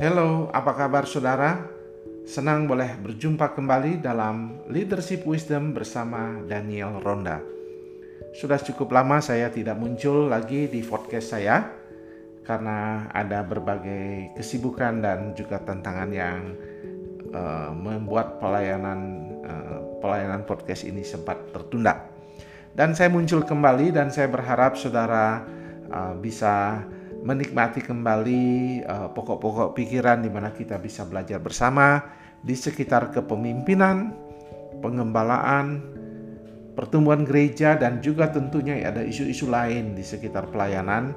Halo, apa kabar saudara? Senang boleh berjumpa kembali dalam Leadership Wisdom bersama Daniel Ronda. Sudah cukup lama saya tidak muncul lagi di podcast saya karena ada berbagai kesibukan dan juga tantangan yang uh, membuat pelayanan uh, pelayanan podcast ini sempat tertunda. Dan saya muncul kembali dan saya berharap saudara uh, bisa menikmati kembali uh, pokok-pokok pikiran di mana kita bisa belajar bersama di sekitar kepemimpinan, pengembalaan, pertumbuhan gereja dan juga tentunya ada isu-isu lain di sekitar pelayanan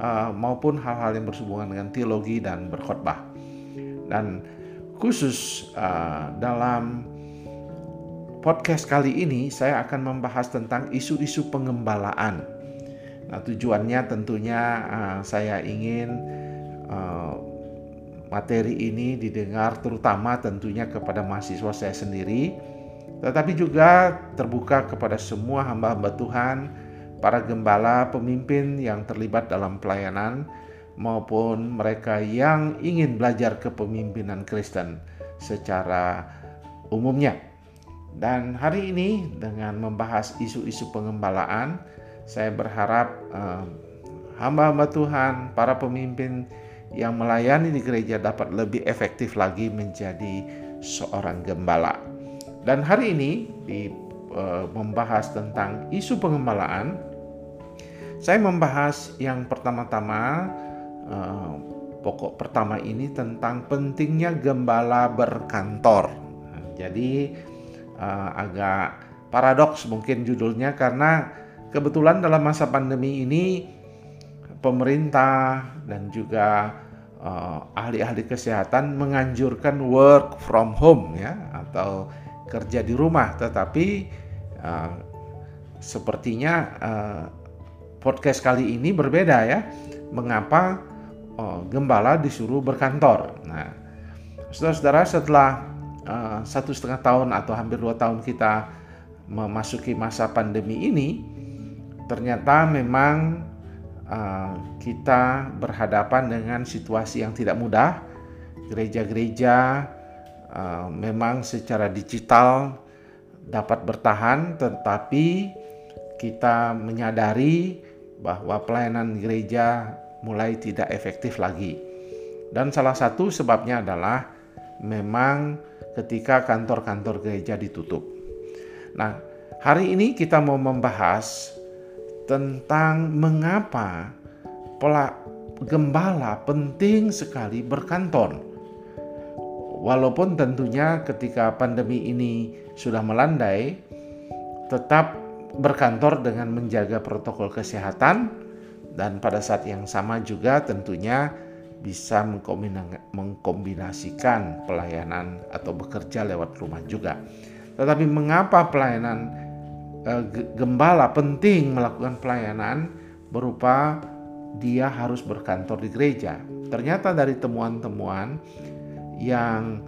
uh, maupun hal-hal yang bersubungan dengan teologi dan berkhotbah. Dan khusus uh, dalam podcast kali ini saya akan membahas tentang isu-isu pengembalaan Nah, tujuannya tentunya uh, saya ingin uh, materi ini didengar terutama tentunya kepada mahasiswa saya sendiri, tetapi juga terbuka kepada semua hamba-hamba Tuhan, para gembala, pemimpin yang terlibat dalam pelayanan, maupun mereka yang ingin belajar kepemimpinan Kristen secara umumnya. Dan hari ini dengan membahas isu-isu pengembalaan, saya berharap uh, hamba-hamba Tuhan, para pemimpin yang melayani di gereja dapat lebih efektif lagi menjadi seorang gembala. Dan hari ini di uh, membahas tentang isu pengembalaan, saya membahas yang pertama-tama uh, pokok pertama ini tentang pentingnya gembala berkantor. jadi uh, agak paradoks mungkin judulnya karena Kebetulan dalam masa pandemi ini pemerintah dan juga uh, ahli-ahli kesehatan menganjurkan work from home ya atau kerja di rumah. Tetapi uh, sepertinya uh, podcast kali ini berbeda ya. Mengapa uh, gembala disuruh berkantor? Nah saudara-saudara setelah uh, satu setengah tahun atau hampir dua tahun kita memasuki masa pandemi ini ternyata memang uh, kita berhadapan dengan situasi yang tidak mudah. Gereja-gereja uh, memang secara digital dapat bertahan, tetapi kita menyadari bahwa pelayanan gereja mulai tidak efektif lagi. Dan salah satu sebabnya adalah memang ketika kantor-kantor gereja ditutup. Nah, hari ini kita mau membahas tentang mengapa gembala penting sekali berkantor. Walaupun tentunya ketika pandemi ini sudah melandai, tetap berkantor dengan menjaga protokol kesehatan dan pada saat yang sama juga tentunya bisa mengkombinasikan pelayanan atau bekerja lewat rumah juga. Tetapi mengapa pelayanan gembala penting melakukan pelayanan berupa dia harus berkantor di gereja. Ternyata dari temuan-temuan yang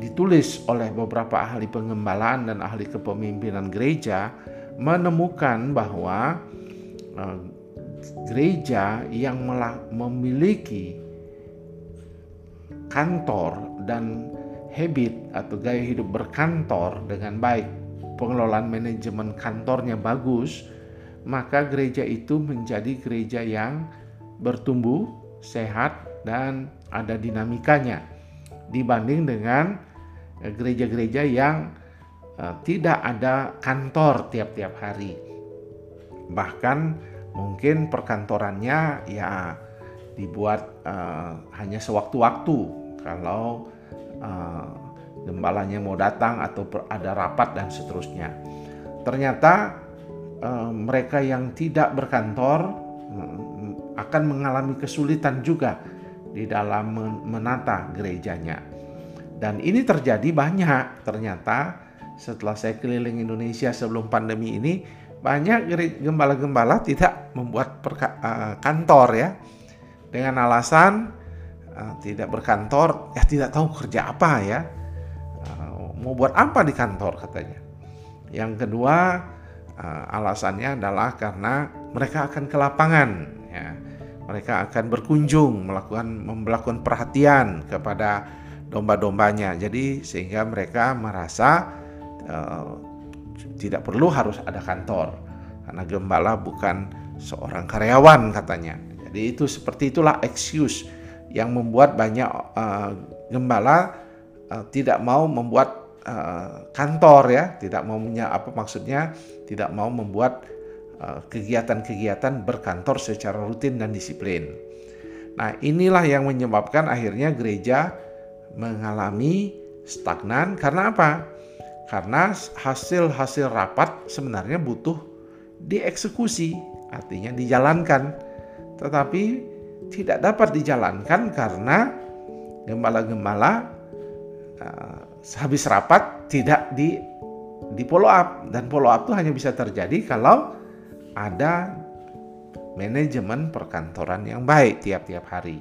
ditulis oleh beberapa ahli pengembalaan dan ahli kepemimpinan gereja menemukan bahwa eh, gereja yang memiliki kantor dan habit atau gaya hidup berkantor dengan baik pengelolaan manajemen kantornya bagus, maka gereja itu menjadi gereja yang bertumbuh, sehat, dan ada dinamikanya dibanding dengan eh, gereja-gereja yang uh, tidak ada kantor tiap-tiap hari. Bahkan mungkin perkantorannya ya dibuat uh, hanya sewaktu-waktu kalau uh, gembalanya mau datang atau ada rapat dan seterusnya. Ternyata eh, mereka yang tidak berkantor mm, akan mengalami kesulitan juga di dalam menata gerejanya. Dan ini terjadi banyak ternyata setelah saya keliling Indonesia sebelum pandemi ini banyak gembala-gembala tidak membuat uh, kantor ya dengan alasan uh, tidak berkantor ya tidak tahu kerja apa ya mau buat apa di kantor katanya. Yang kedua uh, alasannya adalah karena mereka akan ke lapangan ya. mereka akan berkunjung melakukan melakukan perhatian kepada domba-dombanya. Jadi sehingga mereka merasa uh, tidak perlu harus ada kantor karena gembala bukan seorang karyawan katanya. Jadi itu seperti itulah excuse yang membuat banyak uh, gembala uh, tidak mau membuat uh, kantor ya, tidak mau punya apa maksudnya tidak mau membuat kegiatan-kegiatan berkantor secara rutin dan disiplin. Nah, inilah yang menyebabkan akhirnya gereja mengalami stagnan karena apa? Karena hasil-hasil rapat sebenarnya butuh dieksekusi, artinya dijalankan. Tetapi tidak dapat dijalankan karena gembala-gembala uh, habis rapat tidak di di follow up dan follow up itu hanya bisa terjadi kalau ada manajemen perkantoran yang baik tiap-tiap hari.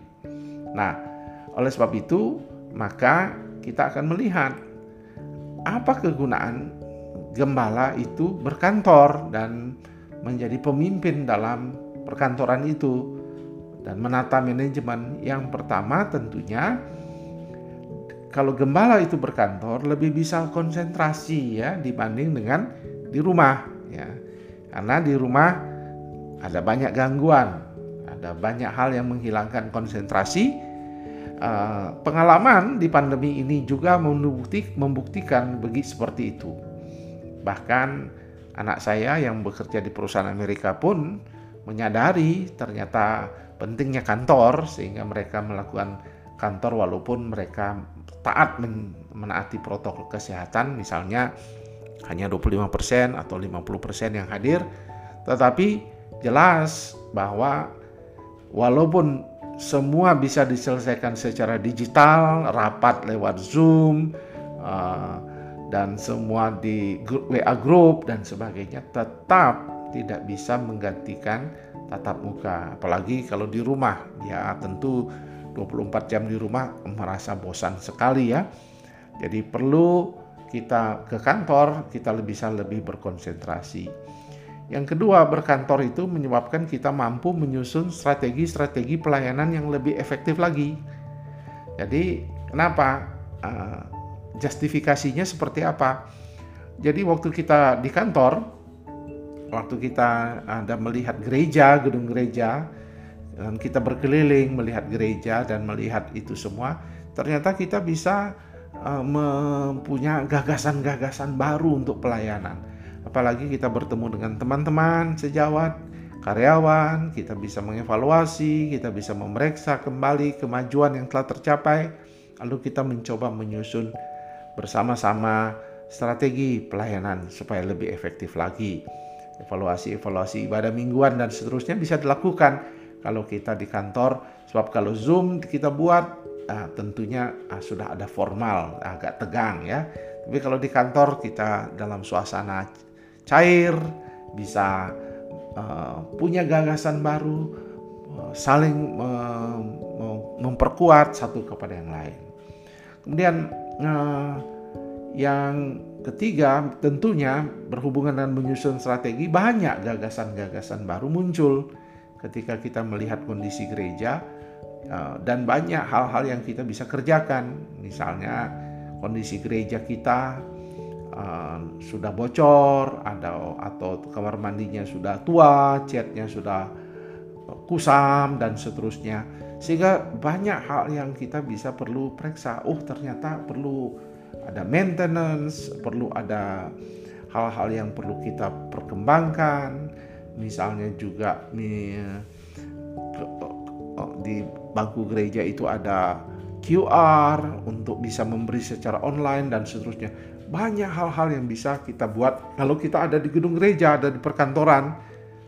Nah, oleh sebab itu maka kita akan melihat apa kegunaan gembala itu berkantor dan menjadi pemimpin dalam perkantoran itu dan menata manajemen. Yang pertama tentunya kalau gembala itu berkantor lebih bisa konsentrasi ya dibanding dengan di rumah ya. Karena di rumah ada banyak gangguan, ada banyak hal yang menghilangkan konsentrasi Eh, pengalaman di pandemi ini juga membuktik, membuktikan begitu seperti itu. Bahkan anak saya yang bekerja di perusahaan Amerika pun menyadari ternyata pentingnya kantor sehingga mereka melakukan kantor walaupun mereka taat menaati protokol kesehatan misalnya hanya 25% atau 50% yang hadir tetapi jelas bahwa walaupun semua bisa diselesaikan secara digital, rapat lewat Zoom, uh, dan semua di WA group dan sebagainya, tetap tidak bisa menggantikan tatap muka. Apalagi kalau di rumah, ya tentu 24 jam di rumah merasa bosan sekali ya. Jadi perlu kita ke kantor, kita bisa lebih berkonsentrasi. Yang kedua, berkantor itu menyebabkan kita mampu menyusun strategi-strategi pelayanan yang lebih efektif lagi. Jadi, kenapa? Uh, justifikasinya seperti apa? Jadi, waktu kita di kantor, waktu kita ada melihat gereja, gedung gereja, dan kita berkeliling melihat gereja dan melihat itu semua, ternyata kita bisa uh, mempunyai gagasan-gagasan baru untuk pelayanan. Apalagi kita bertemu dengan teman-teman sejawat, karyawan, kita bisa mengevaluasi, kita bisa memeriksa kembali kemajuan yang telah tercapai, lalu kita mencoba menyusun bersama-sama strategi pelayanan supaya lebih efektif lagi. Evaluasi-evaluasi ibadah mingguan dan seterusnya bisa dilakukan kalau kita di kantor, sebab kalau Zoom kita buat nah, tentunya ah, sudah ada formal, agak tegang ya. Tapi kalau di kantor kita dalam suasana cair, bisa uh, punya gagasan baru, uh, saling uh, memperkuat satu kepada yang lain. Kemudian uh, yang ketiga tentunya berhubungan dengan menyusun strategi banyak gagasan-gagasan baru muncul ketika kita melihat kondisi gereja uh, dan banyak hal-hal yang kita bisa kerjakan misalnya kondisi gereja kita uh, sudah bocor ada atau kamar mandinya sudah tua, catnya sudah kusam dan seterusnya. Sehingga banyak hal yang kita bisa perlu periksa. Oh, ternyata perlu ada maintenance, perlu ada hal-hal yang perlu kita perkembangkan. Misalnya juga di bangku gereja itu ada QR untuk bisa memberi secara online dan seterusnya banyak hal-hal yang bisa kita buat kalau kita ada di gedung gereja, ada di perkantoran,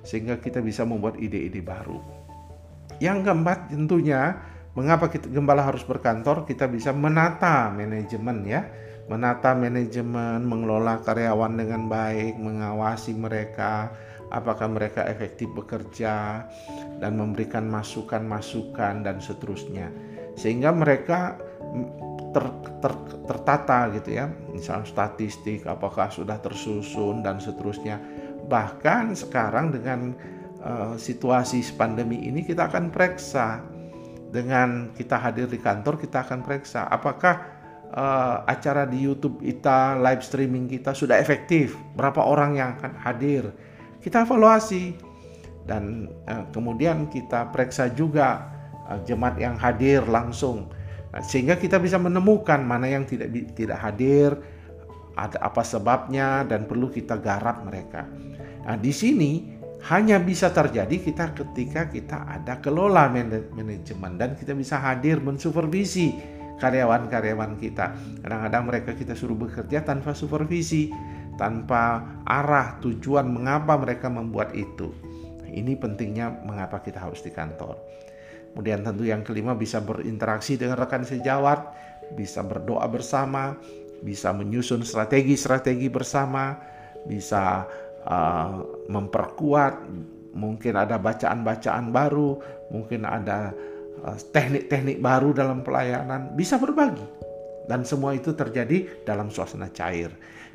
sehingga kita bisa membuat ide-ide baru. Yang keempat tentunya, mengapa kita gembala harus berkantor? Kita bisa menata manajemen ya, menata manajemen, mengelola karyawan dengan baik, mengawasi mereka, apakah mereka efektif bekerja, dan memberikan masukan-masukan dan seterusnya, sehingga mereka ter, ter, tertata gitu ya. Misalnya statistik apakah sudah tersusun dan seterusnya. Bahkan sekarang dengan uh, situasi pandemi ini kita akan periksa. Dengan kita hadir di kantor kita akan periksa apakah uh, acara di YouTube kita live streaming kita sudah efektif. Berapa orang yang akan hadir kita evaluasi dan uh, kemudian kita periksa juga uh, jemaat yang hadir langsung nah, sehingga kita bisa menemukan mana yang tidak tidak hadir ada apa sebabnya dan perlu kita garap mereka. Nah, di sini hanya bisa terjadi kita ketika kita ada kelola manajemen dan kita bisa hadir mensupervisi karyawan-karyawan kita. Kadang-kadang mereka kita suruh bekerja tanpa supervisi, tanpa arah tujuan mengapa mereka membuat itu. Ini pentingnya mengapa kita harus di kantor. Kemudian tentu yang kelima bisa berinteraksi dengan rekan sejawat, bisa berdoa bersama, bisa menyusun strategi-strategi bersama, bisa uh, memperkuat, mungkin ada bacaan-bacaan baru, mungkin ada uh, teknik-teknik uh, baru dalam pelayanan, bisa berbagi. Dan semua itu terjadi dalam suasana cair.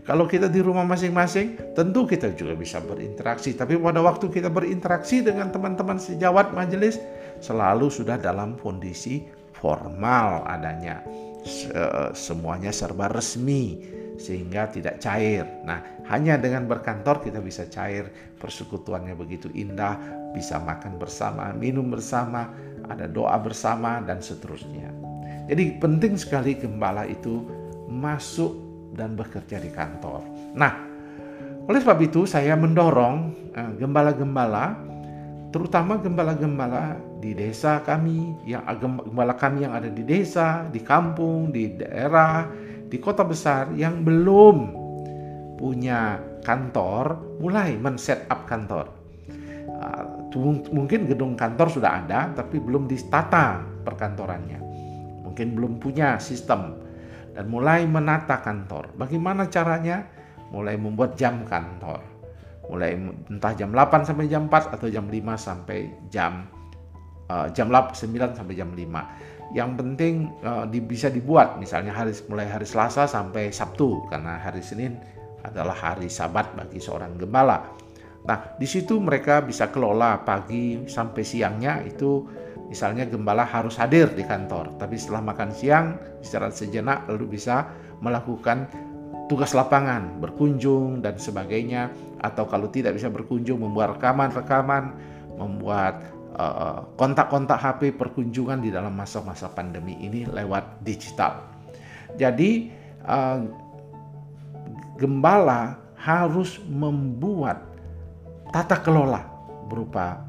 Kalau kita di rumah masing-masing, tentu kita juga bisa berinteraksi. Tapi pada waktu kita berinteraksi dengan teman-teman sejawat majelis, selalu sudah dalam kondisi formal adanya semuanya serba resmi sehingga tidak cair. Nah, hanya dengan berkantor kita bisa cair, persekutuannya begitu indah, bisa makan bersama, minum bersama, ada doa bersama dan seterusnya. Jadi penting sekali gembala itu masuk dan bekerja di kantor. Nah, oleh sebab itu saya mendorong eh, gembala-gembala terutama gembala-gembala di desa kami, yang gembala kami yang ada di desa, di kampung, di daerah, di kota besar yang belum punya kantor, mulai men-set up kantor. Uh, mungkin gedung kantor sudah ada, tapi belum ditata perkantorannya. Mungkin belum punya sistem dan mulai menata kantor. Bagaimana caranya? Mulai membuat jam kantor mulai entah jam 8 sampai jam 4 atau jam 5 sampai jam uh, jam 9 sampai jam 5. Yang penting uh, di, bisa dibuat misalnya hari mulai hari Selasa sampai Sabtu karena hari Senin adalah hari Sabat bagi seorang gembala. Nah, di situ mereka bisa kelola pagi sampai siangnya itu misalnya gembala harus hadir di kantor, tapi setelah makan siang istirahat sejenak lalu bisa melakukan tugas lapangan, berkunjung dan sebagainya atau kalau tidak bisa berkunjung membuat rekaman-rekaman, membuat eh, kontak-kontak uh, HP perkunjungan di dalam masa-masa pandemi ini lewat digital. Jadi uh, gembala harus membuat tata kelola berupa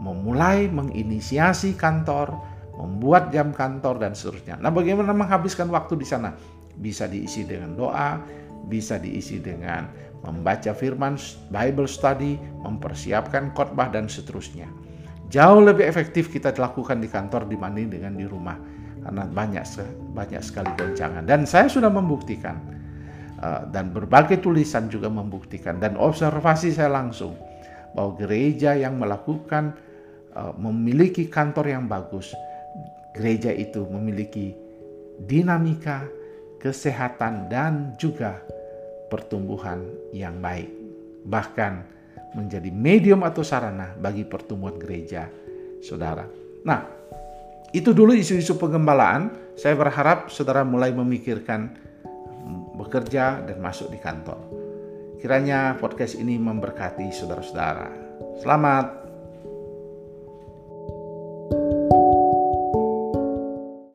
memulai menginisiasi kantor, membuat jam kantor dan seterusnya. Nah, bagaimana menghabiskan waktu di sana? bisa diisi dengan doa, bisa diisi dengan membaca firman, Bible study, mempersiapkan khotbah dan seterusnya. Jauh lebih efektif kita lakukan di kantor dibanding dengan di rumah karena banyak banyak sekali goncangan dan saya sudah membuktikan uh, dan berbagai tulisan juga membuktikan dan observasi saya langsung bahwa gereja yang melakukan memiliki kantor yang bagus gereja itu memiliki dinamika kesehatan, dan juga pertumbuhan yang baik. Bahkan menjadi medium atau sarana bagi pertumbuhan gereja, saudara. Nah, itu dulu isu-isu pengembalaan. Saya berharap saudara mulai memikirkan bekerja dan masuk di kantor. Kiranya podcast ini memberkati saudara-saudara. Selamat